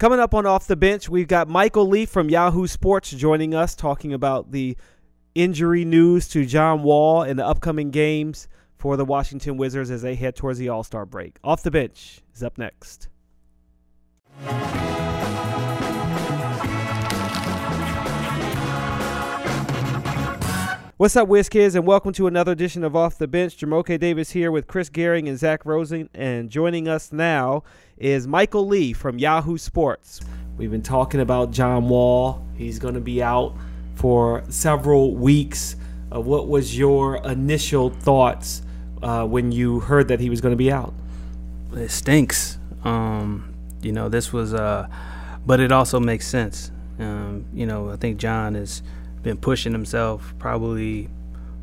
Coming up on Off the Bench, we've got Michael Lee from Yahoo Sports joining us talking about the injury news to John Wall in the upcoming games for the Washington Wizards as they head towards the All Star break. Off the Bench is up next. What's up, WizKids, and welcome to another edition of Off the Bench. Jamoke Davis here with Chris Gehring and Zach Rosen, and joining us now is Michael Lee from Yahoo Sports. We've been talking about John Wall. He's going to be out for several weeks. Uh, what was your initial thoughts uh, when you heard that he was going to be out? It stinks. Um, you know, this was, uh, but it also makes sense. Um, you know, I think John has – been pushing himself probably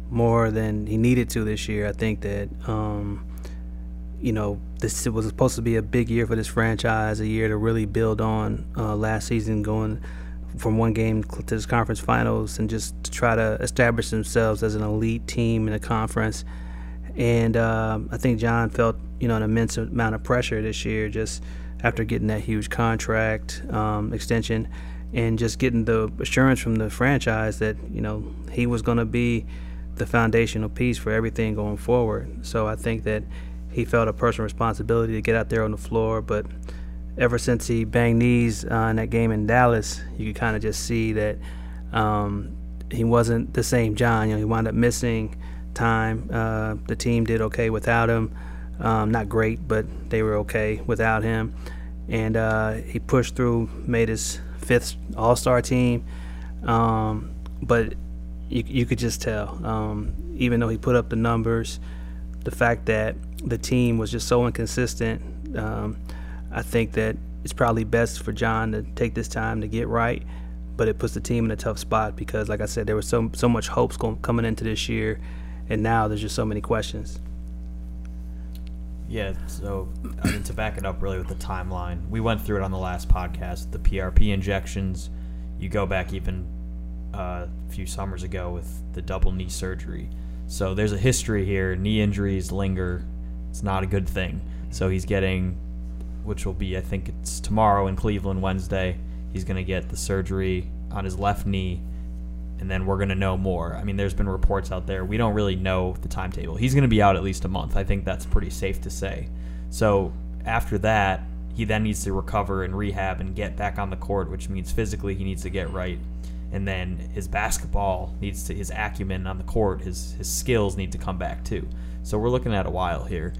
more than he needed to this year. I think that um, you know this was supposed to be a big year for this franchise, a year to really build on uh, last season, going from one game to this conference finals, and just to try to establish themselves as an elite team in the conference. And uh, I think John felt you know an immense amount of pressure this year, just after getting that huge contract um, extension and just getting the assurance from the franchise that you know he was going to be the foundational piece for everything going forward. So I think that he felt a personal responsibility to get out there on the floor. But ever since he banged knees uh, in that game in Dallas, you could kind of just see that um, he wasn't the same John. You know, he wound up missing time. Uh, the team did okay without him. Um, not great, but they were okay without him. And uh, he pushed through, made his fifth All Star team, um, but you, you could just tell. Um, even though he put up the numbers, the fact that the team was just so inconsistent, um, I think that it's probably best for John to take this time to get right. But it puts the team in a tough spot because, like I said, there was so so much hopes going, coming into this year, and now there's just so many questions. Yeah, so I mean, to back it up really with the timeline, we went through it on the last podcast. The PRP injections, you go back even uh, a few summers ago with the double knee surgery. So there's a history here. Knee injuries linger. It's not a good thing. So he's getting, which will be, I think it's tomorrow in Cleveland, Wednesday. He's going to get the surgery on his left knee and then we're going to know more. I mean, there's been reports out there. We don't really know the timetable. He's going to be out at least a month. I think that's pretty safe to say. So after that, he then needs to recover and rehab and get back on the court, which means physically he needs to get right. And then his basketball needs to, his acumen on the court, his, his skills need to come back too. So we're looking at a while here.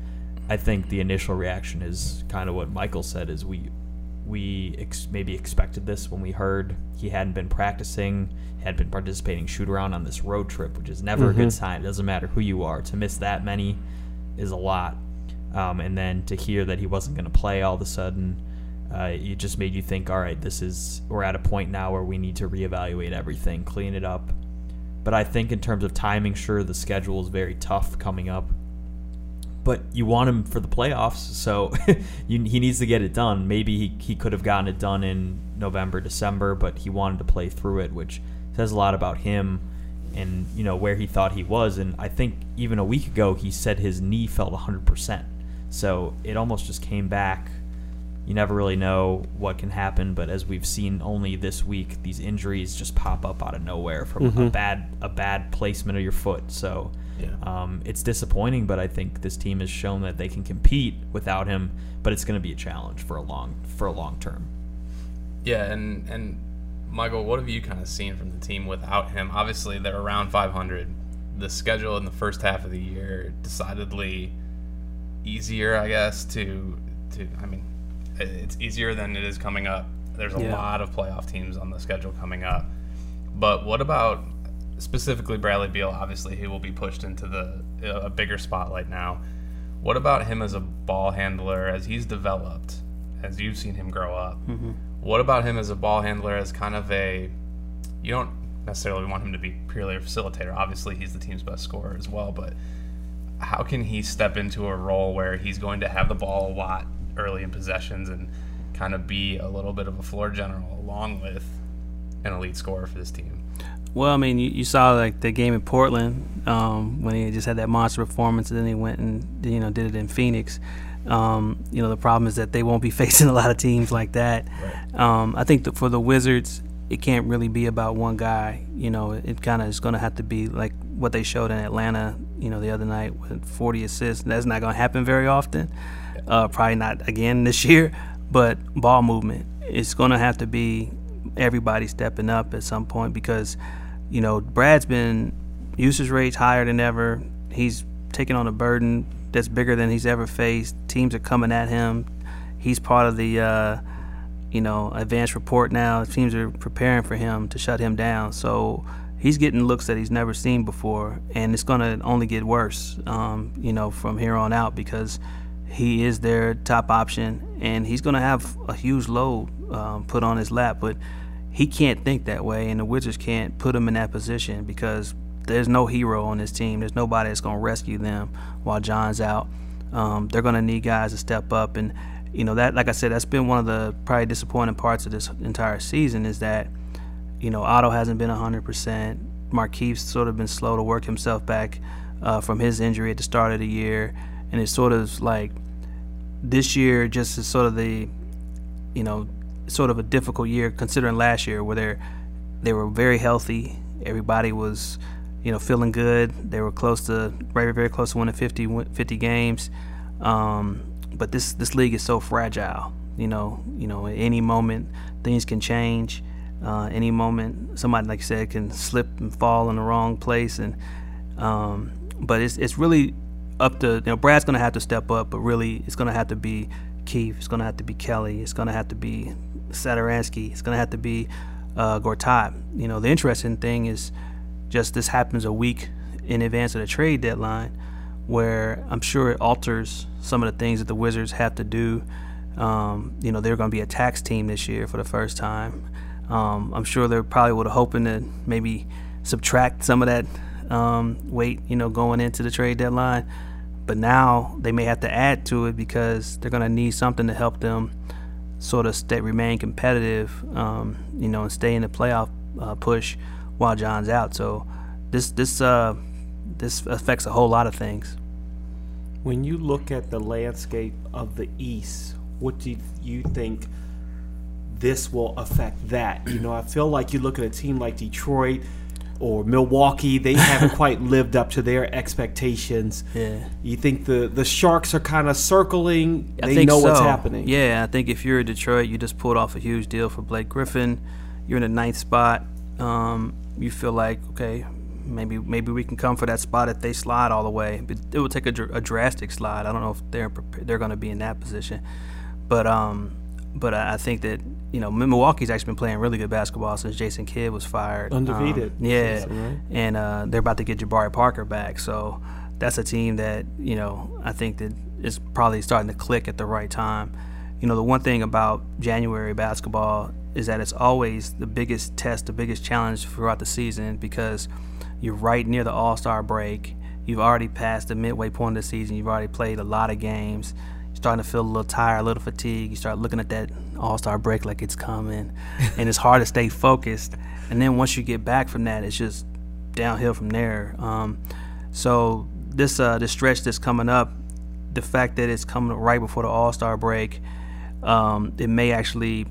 I think the initial reaction is kind of what Michael said is we we ex- maybe expected this when we heard he hadn't been practicing, had been participating shoot around on this road trip, which is never mm-hmm. a good mm-hmm. sign. It doesn't matter who you are. To miss that many is a lot. Um, and then to hear that he wasn't going to play all of a sudden, uh, it just made you think, all right, this is we're at a point now where we need to reevaluate everything, clean it up. But I think in terms of timing, sure, the schedule is very tough coming up but you want him for the playoffs, so you, he needs to get it done. Maybe he, he could have gotten it done in November, December, but he wanted to play through it, which says a lot about him and you know where he thought he was. And I think even a week ago he said his knee felt 100%. So it almost just came back. You never really know what can happen, but as we've seen only this week, these injuries just pop up out of nowhere from mm-hmm. a bad a bad placement of your foot. So yeah. Um, it's disappointing, but I think this team has shown that they can compete without him. But it's going to be a challenge for a long for a long term. Yeah, and and Michael, what have you kind of seen from the team without him? Obviously, they're around 500. The schedule in the first half of the year decidedly easier, I guess. To to I mean, it's easier than it is coming up. There's a yeah. lot of playoff teams on the schedule coming up. But what about specifically Bradley Beal, obviously he will be pushed into the a bigger spotlight now. What about him as a ball handler as he's developed, as you've seen him grow up? Mm-hmm. What about him as a ball handler as kind of a you don't necessarily want him to be purely a facilitator. Obviously, he's the team's best scorer as well, but how can he step into a role where he's going to have the ball a lot early in possessions and kind of be a little bit of a floor general along with an elite scorer for this team? Well, I mean, you, you saw like the game in Portland um, when he just had that monster performance, and then he went and you know did it in Phoenix. Um, you know, the problem is that they won't be facing a lot of teams like that. Right. Um, I think that for the Wizards, it can't really be about one guy. You know, it kind of is going to have to be like what they showed in Atlanta, you know, the other night with 40 assists. That's not going to happen very often. Uh, probably not again this year. But ball movement, it's going to have to be everybody stepping up at some point because, you know, Brad's been usage rates higher than ever. He's taking on a burden that's bigger than he's ever faced. Teams are coming at him. He's part of the, uh, you know, advanced report now. Teams are preparing for him to shut him down. So he's getting looks that he's never seen before, and it's going to only get worse, um, you know, from here on out because he is their top option, and he's going to have a huge load um, put on his lap. But he can't think that way, and the Wizards can't put him in that position because there's no hero on this team. There's nobody that's going to rescue them while John's out. Um, they're going to need guys to step up, and you know that, like I said, that's been one of the probably disappointing parts of this entire season is that you know Otto hasn't been 100%. Markieff's sort of been slow to work himself back uh, from his injury at the start of the year, and it's sort of like this year just is sort of the you know sort of a difficult year considering last year where they they were very healthy. Everybody was you know, feeling good. They were close to very, very close to winning 50, 50 games. Um, but this this league is so fragile. You know, you know, at any moment things can change. Uh, any moment somebody, like I said, can slip and fall in the wrong place. And um, but it's it's really up to you know Brad's going to have to step up, but really it's going to have to be Keith. It's going to have to be Kelly. It's going to have to be Satoransky. It's going to have to be uh, Gortat. You know, the interesting thing is just this happens a week in advance of the trade deadline, where I'm sure it alters some of the things that the Wizards have to do. Um, you know, they're going to be a tax team this year for the first time. Um, I'm sure they're probably would have hoping to maybe subtract some of that um, weight, you know, going into the trade deadline. But now they may have to add to it because they're going to need something to help them sort of stay remain competitive, um, you know, and stay in the playoff uh, push while John's out. So this this uh, this affects a whole lot of things. When you look at the landscape of the East, what do you think this will affect that? You know, I feel like you look at a team like Detroit or Milwaukee, they haven't quite lived up to their expectations. Yeah. You think the the Sharks are kind of circling? I they know so. what's happening. Yeah, I think if you're in Detroit, you just pulled off a huge deal for Blake Griffin. You're in the ninth spot. Um, you feel like okay, maybe maybe we can come for that spot if they slide all the way. But it would take a, a drastic slide. I don't know if they're they're going to be in that position, but um, but I think that you know Milwaukee's actually been playing really good basketball since Jason Kidd was fired. Undefeated. Um, yeah, right? and uh, they're about to get Jabari Parker back, so that's a team that you know I think that is probably starting to click at the right time. You know, the one thing about January basketball is that it's always the biggest test, the biggest challenge throughout the season because you're right near the All Star break. You've already passed the midway point of the season. You've already played a lot of games. Starting to feel a little tired, a little fatigued. You start looking at that All Star break like it's coming, and it's hard to stay focused. And then once you get back from that, it's just downhill from there. Um, so this uh, this stretch that's coming up, the fact that it's coming right before the All Star break, um, it may actually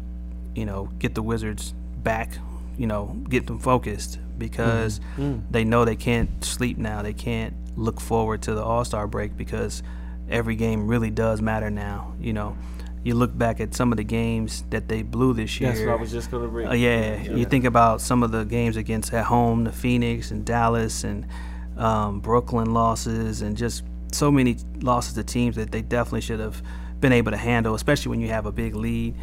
you know, get the Wizards back, you know, get them focused because mm-hmm. they know they can't sleep now. They can't look forward to the All Star break because every game really does matter now. You know, you look back at some of the games that they blew this year. That's what I was just going to bring. Uh, yeah, yeah, you think about some of the games against at home, the Phoenix and Dallas and um, Brooklyn losses, and just so many losses to teams that they definitely should have been able to handle, especially when you have a big lead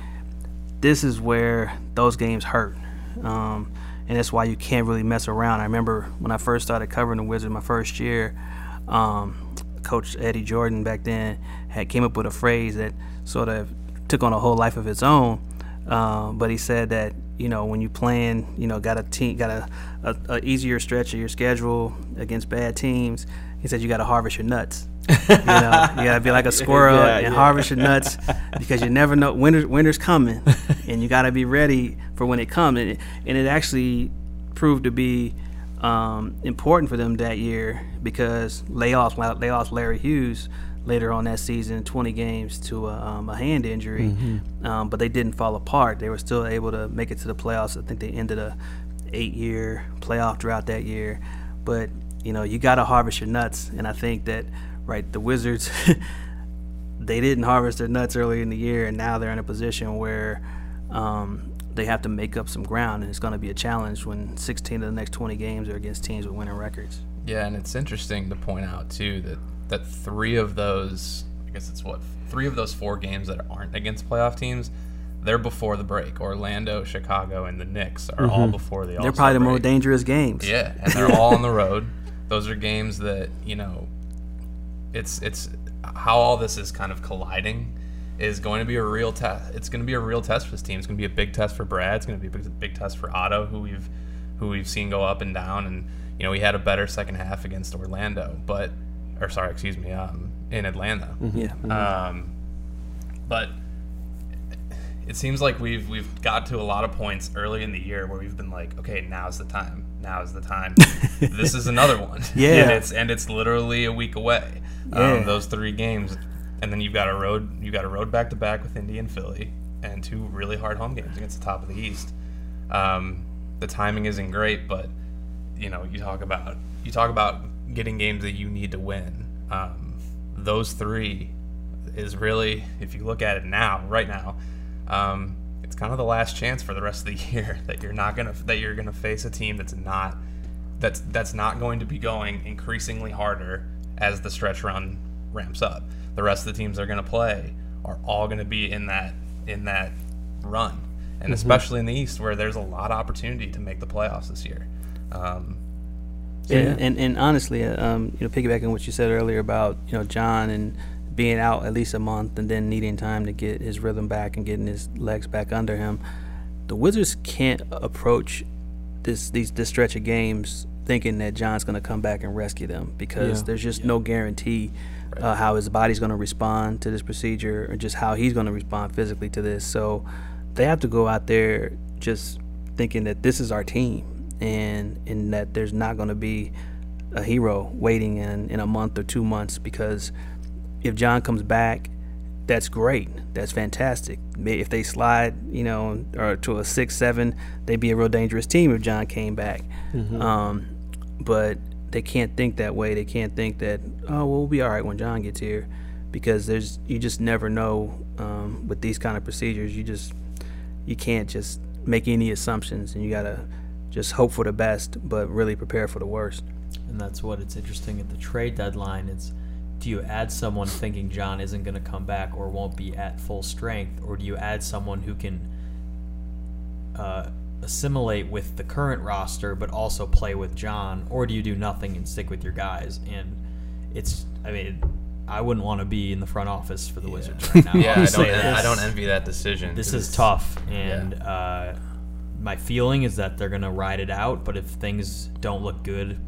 this is where those games hurt. Um, and that's why you can't really mess around. I remember when I first started covering the Wizards my first year, um, Coach Eddie Jordan back then had came up with a phrase that sort of took on a whole life of its own. Uh, but he said that you know when you plan, you know, got a team, got a, a, a easier stretch of your schedule against bad teams. He said you got to harvest your nuts you know, you gotta be like a squirrel yeah, and yeah. harvest your nuts because you never know winter winter's coming, and you gotta be ready for when it comes. And it, and it actually proved to be um, important for them that year because layoffs they lost Larry Hughes later on that season, 20 games to a, um, a hand injury, mm-hmm. um, but they didn't fall apart. They were still able to make it to the playoffs. I think they ended a eight-year playoff drought that year. But you know, you got to harvest your nuts, and I think that right, the Wizards. they didn't harvest their nuts early in the year, and now they're in a position where um, they have to make up some ground, and it's going to be a challenge when 16 of the next 20 games are against teams with winning records. Yeah, and it's interesting to point out too that that three of those, I guess it's what three of those four games that aren't against playoff teams, they're before the break. Orlando, Chicago, and the Knicks are mm-hmm. all before the. All They're probably the more dangerous games. Yeah, and they're all on the road. Those are games that you know. It's it's how all this is kind of colliding is going to be a real test. It's going to be a real test for this team. It's going to be a big test for Brad. It's going to be a big, big test for Otto, who we've who we've seen go up and down. And you know, he had a better second half against Orlando, but or sorry, excuse me, um, in Atlanta. Mm-hmm. Yeah. Mm-hmm. Um, but it seems like we've we've got to a lot of points early in the year where we've been like, okay, now's the time. Now's the time. this is another one. Yeah. and it's and it's literally a week away. Yeah. Um, those three games and then you've got a road you got a road back to back with Indy and Philly, and two really hard home games against the top of the East. Um, the timing isn't great, but you know you talk about you talk about getting games that you need to win. Um, those three is really, if you look at it now, right now, um, it's kind of the last chance for the rest of the year that you're not gonna that you're gonna face a team that's not that's that's not going to be going increasingly harder as the stretch run ramps up the rest of the teams they're going to play are all going to be in that in that run, and mm-hmm. especially in the East where there's a lot of opportunity to make the playoffs this year. Um, so and, yeah. and, and honestly, uh, um, you know, piggybacking what you said earlier about you know John and being out at least a month and then needing time to get his rhythm back and getting his legs back under him, the Wizards can't approach this these this stretch of games thinking that John's going to come back and rescue them because yeah. there's just yeah. no guarantee uh, how his body's going to respond to this procedure, or just how he's going to respond physically to this. So they have to go out there just thinking that this is our team, and and that there's not going to be a hero waiting in in a month or two months because if John comes back. That's great. That's fantastic. If they slide, you know, or to a six, seven, they'd be a real dangerous team if John came back. Mm-hmm. Um, but they can't think that way. They can't think that oh well, we'll be all right when John gets here, because there's you just never know um, with these kind of procedures. You just you can't just make any assumptions, and you gotta just hope for the best, but really prepare for the worst. And that's what it's interesting at the trade deadline. It's do you add someone thinking John isn't going to come back or won't be at full strength, or do you add someone who can uh, assimilate with the current roster, but also play with John, or do you do nothing and stick with your guys? And it's, I mean, I wouldn't want to be in the front office for the yeah. Wizards right now. yeah, I don't, I don't envy that decision. This is tough, and yeah. uh, my feeling is that they're going to ride it out. But if things don't look good,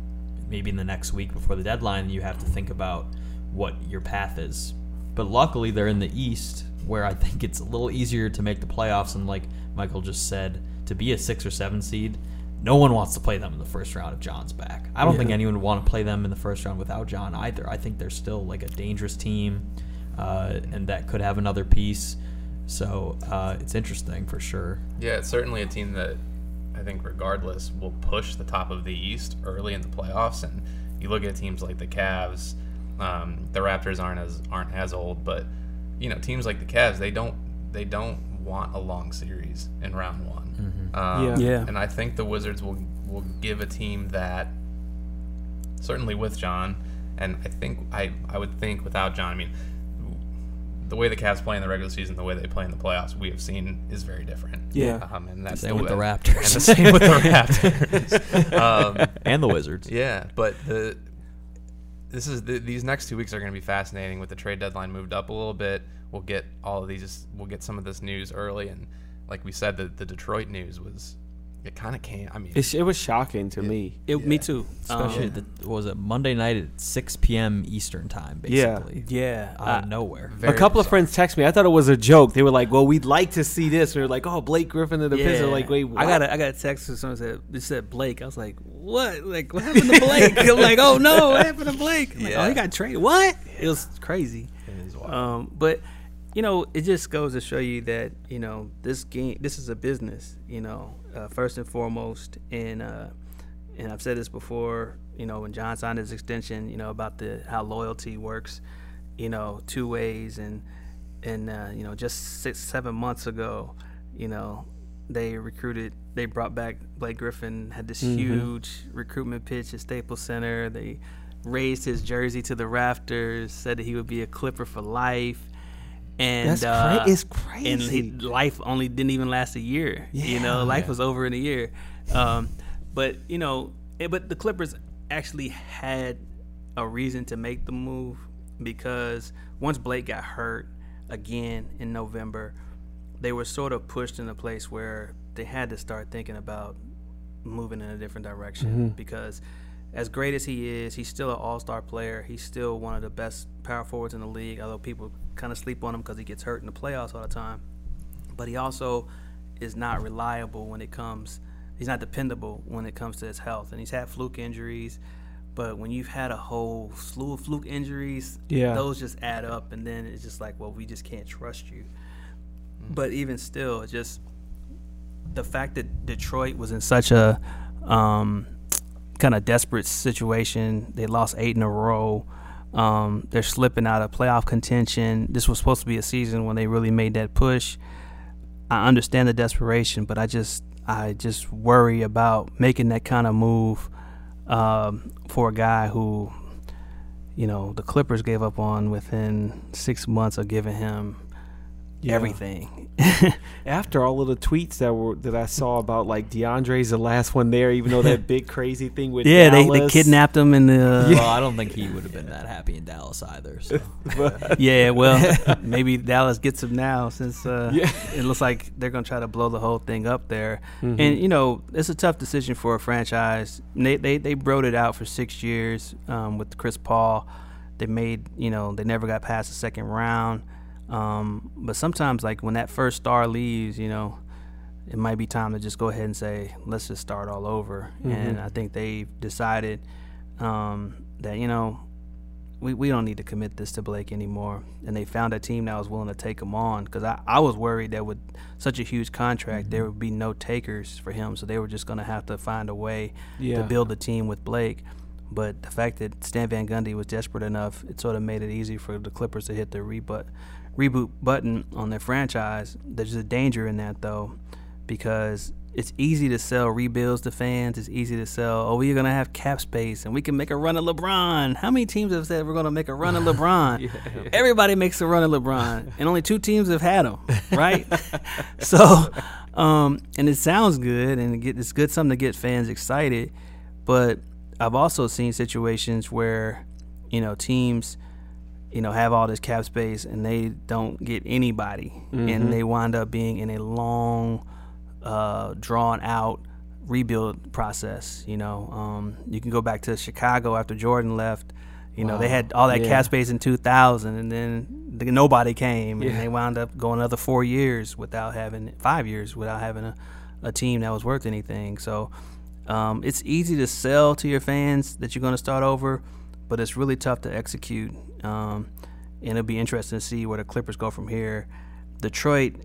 maybe in the next week before the deadline, you have to think about what your path is. But luckily, they're in the East, where I think it's a little easier to make the playoffs. And like Michael just said, to be a six or seven seed, no one wants to play them in the first round if John's back. I don't yeah. think anyone would want to play them in the first round without John either. I think they're still like a dangerous team, uh, and that could have another piece. So uh, it's interesting for sure. Yeah, it's certainly a team that I think, regardless, will push the top of the East early in the playoffs. And you look at teams like the Cavs. Um, the Raptors aren't as aren't as old, but you know teams like the Cavs, they don't they don't want a long series in round one. Mm-hmm. Um, yeah. yeah. And I think the Wizards will will give a team that certainly with John, and I think I I would think without John. I mean, the way the Cavs play in the regular season, the way they play in the playoffs, we have seen is very different. Yeah. Um, and that's the same the with the Raptors. And the same with the Raptors. um, and the Wizards. Yeah, but the this is the, these next two weeks are going to be fascinating with the trade deadline moved up a little bit. We'll get all of these. We'll get some of this news early and like we said, the, the Detroit news was it kind of came. I mean, It, it was shocking to me. It, Me too. Especially Um, the was it Monday night at 6 p.m. Eastern time, basically. yeah. Out I- of nowhere. Very a couple of friends text me. I thought it was a joke. They were like, "Well, we'd like to see this." We were like, "Oh, Blake Griffin and the Pistons." Like, wait, what? I got a, I got a text from someone said it said Blake. I was like, what? Like what happened to Blake? I'm like, oh no, what happened to Blake? I'm like, oh, he got traded. What? It was crazy. It is wild. Um, but you know, it just goes to show you that you know this game, this is a business. You know, uh, first and foremost, and uh, and I've said this before. You know, when John signed his extension, you know about the how loyalty works. You know, two ways, and and uh, you know, just six seven months ago, you know, they recruited, they brought back Blake Griffin, had this huge recruitment pitch at Staples Center. They raised his jersey to the rafters, said that he would be a Clipper for life. And That's uh, cra- it's And he, crazy. life only didn't even last a year. you know, Yeah. life was over in a year. Um, but you know, it, but the Clippers actually had a reason to make the move because once Blake got hurt again in November, they were sort of pushed in a place where they had to start thinking about moving in a different direction because as great as he is, he's still an all-star player. He's still one of the best power forwards in the league, although people kind of sleep on him because he gets hurt in the playoffs all the time. But he also is not reliable when it comes. He's not dependable when it comes to his health, and he's had fluke injuries. But when you've had a whole slew of fluke injuries, Yeah. those just add up, and then it's just like, well, we just can't trust you. But even still, just the fact that Detroit was in such a um, kind of desperate situation. They lost eight in a row. Um, they're slipping out of playoff contention. This was supposed to be a season when they really made that push. I understand the desperation, but I just I just worry about making that kind of move um, for a guy who, you know, the Clippers gave up on within six months of giving him Yeah. everything. After all of the tweets that were that I saw about like DeAndre's the last one there, even though that big crazy thing with yeah, they, they kidnapped him in the. well, I don't think he would have been that happy in Dallas either. So. Yeah, well, maybe Dallas gets him now since uh, Yeah. it looks like they're gonna try to blow the whole thing up there. Mhm. And you know, it's a tough decision for a franchise. They they they broed it out for six years um, with Chris Paul. They made you know they never got past the second round. Um, but sometimes like when that first star leaves, you know, it might be time to just go ahead and say let's just start all over. And I think they've decided um, that you know we, we don't need to commit this to Blake anymore. And they found a team that was willing to take him on because I, I was worried that with such a huge contract, there would be no takers for him. So they were just going to have to find a way Yeah. to build a team with Blake. But the fact that Stan Van Gundy was desperate enough, it sort of made it easy for the Clippers to hit the reboot, reboot button on their franchise. There's a danger in that, though, because it's easy to sell rebuilds to fans. It's easy to sell, oh, we're going to have cap space and we can make a run at LeBron. How many teams have said we're going to make a run at LeBron? Everybody makes a run at LeBron, and only two teams have had him, right? so, um, and it sounds good, and it's good something to get fans excited. But I've also seen situations where, you know, teams, you know, have all this cap space and they don't get anybody, and they wind up being in a long, uh, drawn out rebuild process. You know, um, you can go back to Chicago after Jordan left. You know, they had all that Yeah. cap space in 2000, and then the, nobody came, and they wound up going another four years without having five years without having a, a team that was worth anything. So um, it's easy to sell to your fans that you're going to start over, but it's really tough to execute. Um, and it'll be interesting to see where the Clippers go from here. Detroit,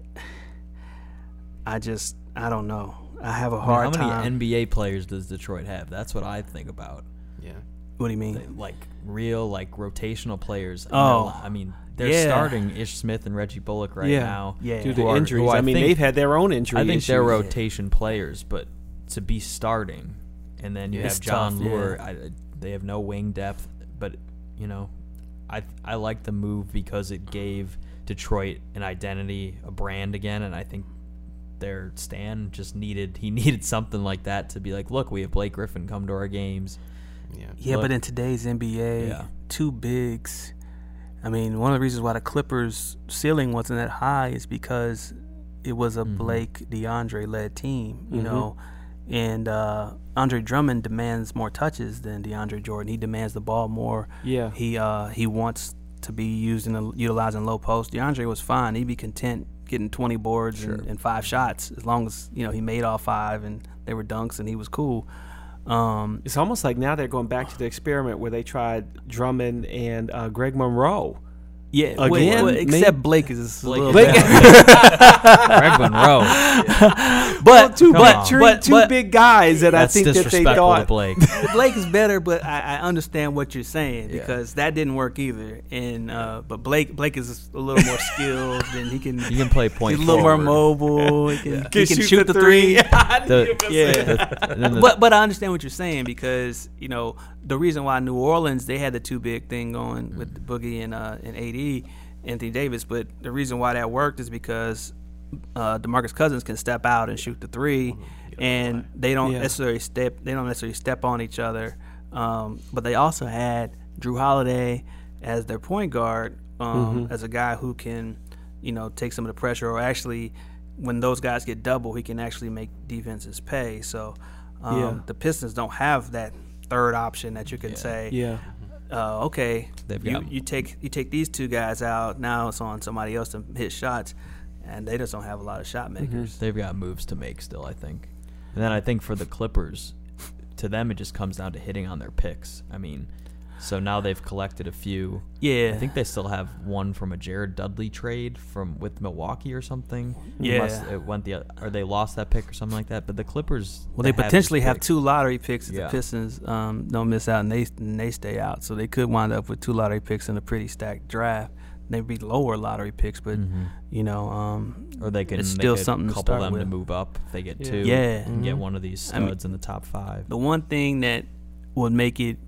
I just I don't know. I have a I mean, hard how time. many NBA players does Detroit have? That's what I think about. Yeah. what do you mean? They- Like real, like rotational players. Oh. I mean, they're Yeah. starting Ish Smith and Reggie Bullock right Yeah. now. Yeah. Due to are- who injuries. I, mean, think- they've had their own injuries. I think they're issues. rotation players, but to be starting, and then you It's have John tough, Leuer. yeah. I, they have no wing depth, but you know, I I like the move because it gave Detroit an identity, a brand again, and I think their Stan just needed he needed something like that to be like, look, we have Blake Griffin come to our games. Yeah. Yeah, Look- but in today's NBA, Yeah. two bigs. I mean, one of the reasons why the Clippers' ceiling wasn't that high is because it was a Mhm. Blake DeAndre led team. You Mhm. know, and uh, Andre Drummond demands more touches than DeAndre Jordan. He demands the ball more. Yeah. He uh, he wants to be used in utilizing low post. DeAndre was fine. He'd be content getting 20 boards Sure. and, and five shots as long as you know he made all five and they were dunks and he was cool. Um, It's almost like now they're going back to the experiment where they tried Drummond and uh, Greg Monroe. Yeah, Again, well, maybe- except Blake is a Blake little is better. Greg Monroe. but Two, but, on. two, but- two but- big guys that I think that they thought. Blake. Blake is better, but I, I understand what you're saying Yeah. because that didn't work either. And uh, but Blake Blake is a little more skilled and he can He can play point he's a little more mobile. He can, Can he can shoot, the three. The- yeah. and the- but but I understand what you're saying because you know the reason why New Orleans they had the two big thing going with Boogie and uh, and AD Anthony Davis, but the reason why that worked is because uh, Demarcus Cousins can step out and shoot the three, and they don't Yeah. necessarily step they don't necessarily step on each other. Um, but they also had Jrue Holiday as their point guard, um, as a guy who can you know take some of the pressure or actually when those guys get double, he can actually make defenses pay. So um, Yeah. the Pistons don't have that third option that you can say, Yeah. uh, okay, They've you, got- you take you take these two guys out. Now it's on somebody else to hit shots, and they just don't have a lot of shot makers. They've got moves to make still, I think. And then I think for the Clippers, to them it just comes down to hitting on their picks. I mean, so now they've collected a few. Yeah, I think they still have one from a Jared Dudley trade from with Milwaukee or something. Yeah. must- it went the or they lost that pick or something like that. But the Clippers, Well, they these potentially have picks. two lottery picks if Yeah. the Pistons um, don't miss out and they and they stay out. So they could wind up with two lottery picks in a pretty stacked draft. They'd be lower lottery picks, but Mhm. you know, um, Or they can it's still could something to couple start them with. to move up. If they get Yeah. two, Yeah. and get Mhm. one of these I mean- studs in the top five. the one thing that would make it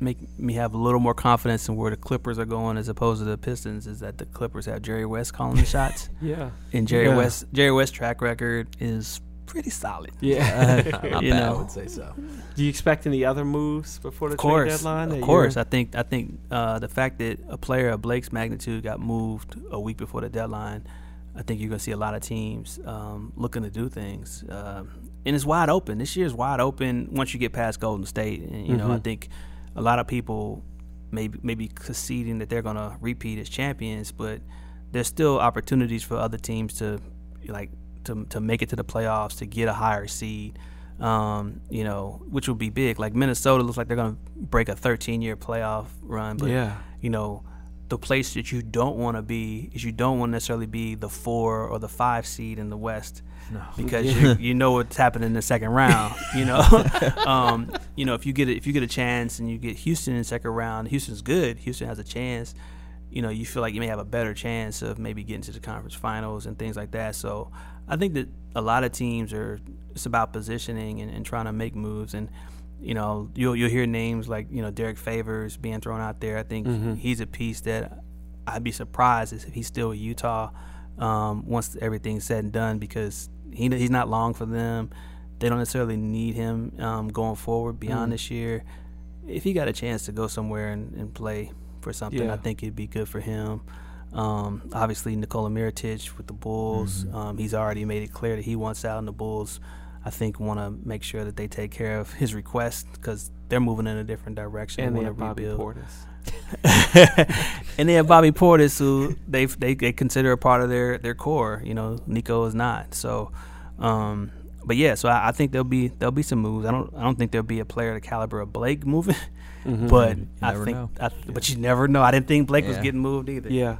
make me have a little more confidence in where the Clippers are going as opposed to the Pistons is that the Clippers have Jerry West calling the shots, Yeah. and Jerry Yeah. West Jerry West track record is pretty solid. Yeah. Not You bad, I would say so. Do you expect any other moves before the Of course, trade deadline? of course. I think I think uh, the fact that a player of Blake's magnitude got moved a week before the deadline, I think you're gonna see a lot of teams um, looking to do things, um, and it's wide open. This year's wide open once you get past Golden State, and you know I Mhm. think a lot of people maybe maybe conceding that they're gonna repeat as champions, but there's still opportunities for other teams to like to to make it to the playoffs to get a higher seed. Um, you know, which would be big. Like Minnesota looks like they're gonna break a 13 year playoff run, but yeah. you know, the place that you don't want to be is you don't want to necessarily be the four or the five seed in the West No. because you, you know what's happening in the second round. You know, um, you know if you get a, if you get a chance and you get Houston in the second round, Houston's good. Houston has a chance. You know, you feel like you may have a better chance of maybe getting to the conference finals and things like that. So I think that a lot of teams are it's about positioning and, and trying to make moves and. You know, you'll you'll hear names like you know Derrick Favors being thrown out there. I think Mhm. he's a piece that I'd be surprised if he's still with Utah um, once everything's said and done because he he's not long for them. They don't necessarily need him um, going forward beyond Mm. this year. If he got a chance to go somewhere and, and play for something, Yeah. I think it'd be good for him. Um, obviously, Nikola Mirotic with the Bulls, Mm-hmm. um, he's already made it clear that he wants out, in the Bulls, I think, want to make sure that they take care of his request because they're moving in a different direction. And they wanna have Bobby rebuild. Portis. and they have Bobby Portis, who they they they consider a part of their their core. You know, Nico is not. So, um, but yeah, so I, I think there'll be there'll be some moves. I don't I don't think there'll be a player of the caliber of Blake moving, Mhm. but I think know. I, but you never know. I didn't think Blake was getting moved either. Yeah.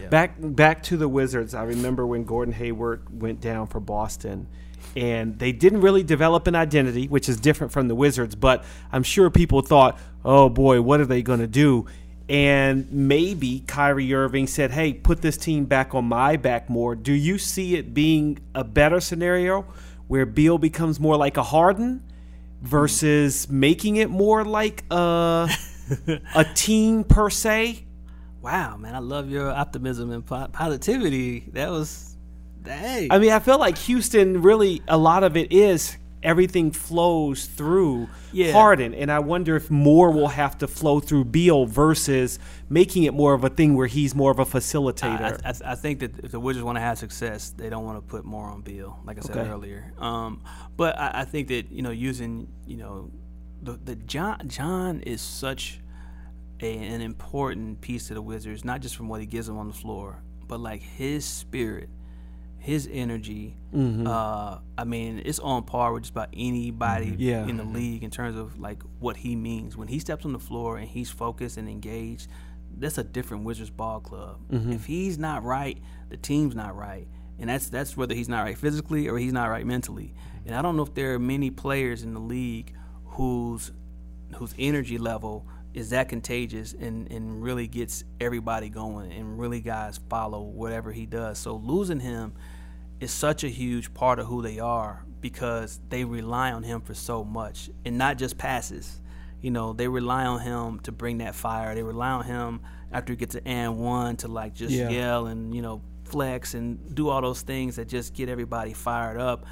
Yeah. Back back to the Wizards. I remember when Gordon Hayward went down for Boston and they didn't really develop an identity, which is different from the Wizards, but I'm sure people thought, "Oh boy, what are they going to do?" And maybe Kyrie Irving said, "Hey, put this team back on my back more." Do you see it being a better scenario where Beal becomes more like a Harden versus making it more like a a team per se? Wow, man, I love your optimism and po- positivity. That was, hey, I mean, I feel like Houston really a lot of it is everything flows through Yeah. Harden, and I wonder if more will have to flow through Beal versus making it more of a thing where he's more of a facilitator. I, I think that if the Wizards want to have success, they don't want to put more on Beal, like I said Okay. earlier. Um, but I, I think that you know using you know the the John John is such a, an important piece to the Wizards, not just from what he gives them on the floor, but like his spirit, his energy. Mm-hmm. Uh, I mean, it's on par with just about anybody mm-hmm. Yeah. in the league in terms of like what he means when he steps on the floor and he's focused and engaged. That's a different Wizards ball club. Mm-hmm. If he's not right, the team's not right, and that's that's whether he's not right physically or he's not right mentally. And I don't know if there are many players in the league whose whose energy level is that contagious and, and really gets everybody going and really guys follow whatever he does. So losing him is such a huge part of who they are because they rely on him for so much and not just passes. You know, they rely on him to bring that fire. They rely on him after he gets an and one to like just Yeah. yell and, you know, flex and do all those things that just get everybody fired up.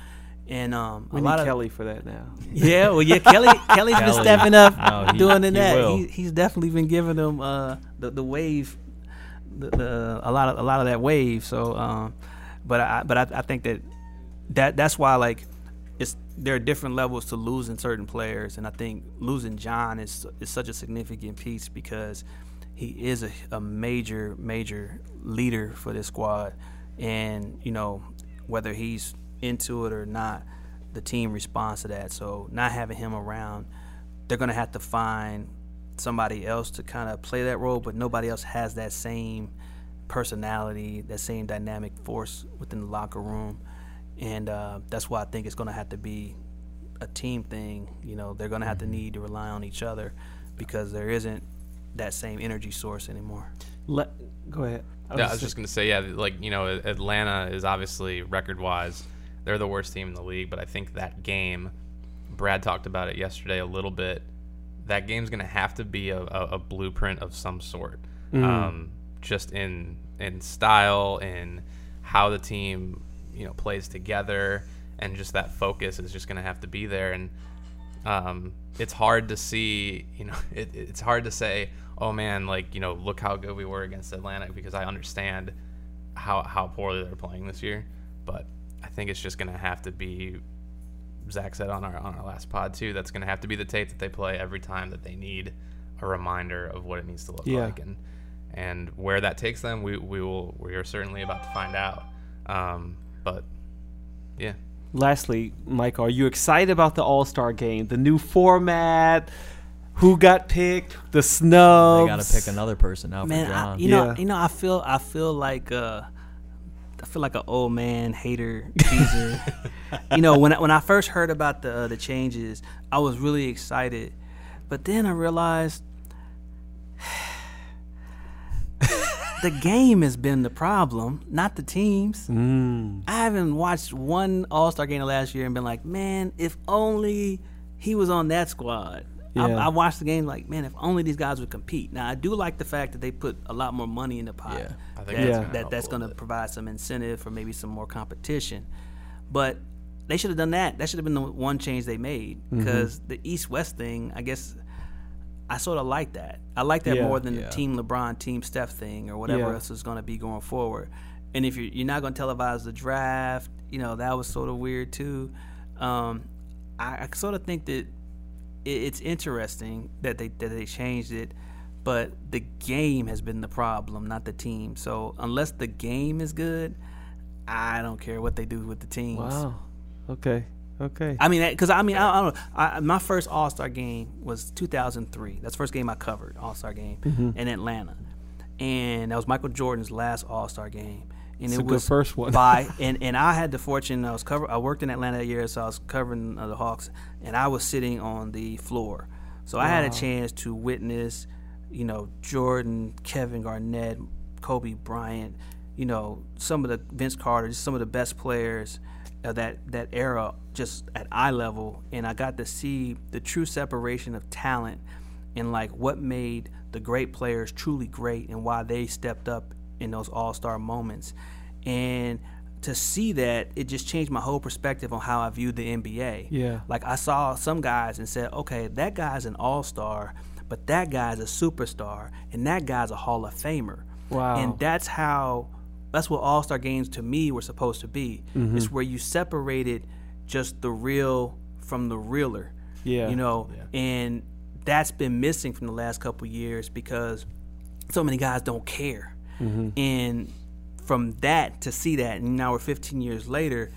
And um, we a need lot of Kelly for that now. yeah, well, yeah, Kelly, Kelly's been stepping up, No, he- doing in he that. He, he's definitely been giving them uh, the the wave, the, the a lot of a lot of that wave. So, um, but I but I, I think that that that's why like it's there are different levels to losing certain players, and I think losing John is is such a significant piece because he is a, a major major leader for this squad, and you know whether he's into it or not, the team responds to that. So not having him around, they're gonna have to find somebody else to kind of play that role, but nobody else has that same personality, that same dynamic force within the locker room, and uh, that's why I think it's gonna have to be a team thing. You know, they're gonna have to need to rely on each other because there isn't that same energy source anymore. Let go ahead. Yeah, I was just gonna say, yeah, like you know, Atlanta is obviously record-wise, they're the worst team in the league. But I think that game, Brad talked about it yesterday a little bit. That game's gonna have to be a, a, a blueprint of some sort, um, just in in style, in how the team you know plays together, and just that focus is just gonna have to be there. And um, it's hard to see, you know, it, it's hard to say, oh man, like, you know, look how good we were against Atlanta because I understand how, how poorly they're playing this year. But I think it's just going to have to be, Zach said on our, on our last pod too, that's going to have to be the tape that they play every time that they need a reminder of what it needs to look Yeah. like. And, and where that takes them, we, we will, we are certainly about to find out. Um, but yeah. Lastly, Michael, are you excited about the All Star game, the new format? Who got picked? The snubs. They got to pick another person out man, for I, John. you know, you know, I feel, I feel like, uh, I feel like an old man hater teaser. you know, when I, when I first heard about the uh, the changes, I was really excited, but then I realized the game has been the problem, not the teams. Mm. I haven't watched one All Star game last year and been like, man, if only he was on that squad. I, Yeah. I watched the game like, man, if only these guys would compete. Now I do like the fact that they put a lot more money in the pot. Yeah. I think that, that's Yeah. gonna that that's going to provide some incentive for maybe some more competition. But they should have done that. That should have been the one change they made Mm-hmm. because the East West thing, I guess. I sort of like that. I like that Yeah. more than Yeah. the Team LeBron, Team Steph thing, or whatever Yeah. else is going to be going forward. And if you're, you're not going to televise the draft, you know that was sort of weird too. Um, I, I sort of think that it, it's interesting that they that they changed it, but the game has been the problem, not the team. So unless the game is good, I don't care what they do with the teams. Wow. Okay. Okay. I mean, because I mean, I, I don't know. I, my first All Star game was 2003. That's the first game I covered, All Star game Mm-hmm. in Atlanta, and that was Michael Jordan's last All Star game. And It's it a good was first one. by and and I had the fortune. I was cover. I worked in Atlanta that year, so I was covering uh, the Hawks, and I was sitting on the floor. So I had a chance to witness, you know, Jordan, Kevin Garnett, Kobe Bryant, you know, some of the Vince Carter, just some of the best players of that that era, just at eye level, and I got to see the true separation of talent and like what made the great players truly great and why they stepped up in those all-star moments. And to see that, it just changed my whole perspective on how I viewed the NBA. Yeah. Like I saw some guys and said, okay, that guy's an all star, but that guy's a superstar, and that guy's a Hall of Famer. Wow. And that's how that's what All Star games to me were supposed to be. Mm-hmm. It's where you separated just the real from the realer. Yeah. You know, and that's been missing from the last couple years because so many guys don't care. Mm-hmm. And from that to see that, and now we're 15 years later,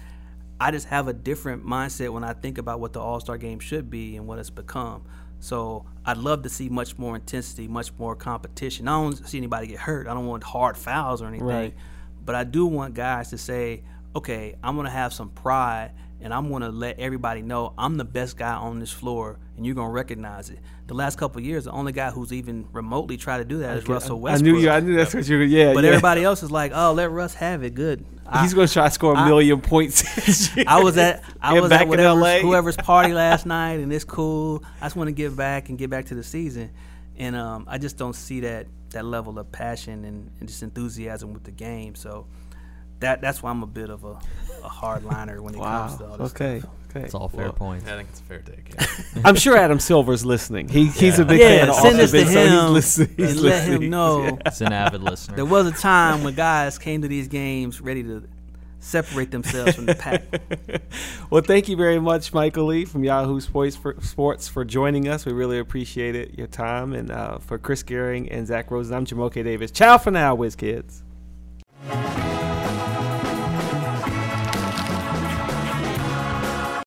I just have a different mindset when I think about what the All Star game should be and what it's become. So I'd love to see much more intensity, much more competition. I don't see anybody get hurt. I don't want hard fouls or anything. Right. But I do want guys to say, okay, I'm going to have some pride and I'm going to let everybody know I'm the best guy on this floor and you're going to recognize it. The last couple of years, the only guy who's even remotely tried to do that is Russell Westbrook. I knew you. I knew that's what you were. Yeah. But yeah. everybody else is like, oh, let Russ have it. Good. I- He's going to try to score a I- million points. I was at I And was back at whatever's, LA. whoever's party last night, and it's cool. I just want to give back and get back to the season, and um, I just don't see that that level of passion and, and just enthusiasm with the game. So that that's why I'm a bit of a, a hardliner when it comes to all Wow. this Okay. stuff. Okay. It's all fair Well, points. I think it's a fair take. Yeah. I'm sure Adam Silver's listening. He, He's a big Yeah, fan of send Off the this to Bench, so he's him listening- he's and let him listening. know. It's an avid listener. There was a time when guys came to these games ready to separate themselves from the pack. well, thank you very much, Michael Lee from Yahoo Sports for, Sports for joining us. We really appreciate it, your time. And uh, for Chris Gehring and Zach Rosen, I'm Jamoke Davis. Ciao for now, Whiz Kids.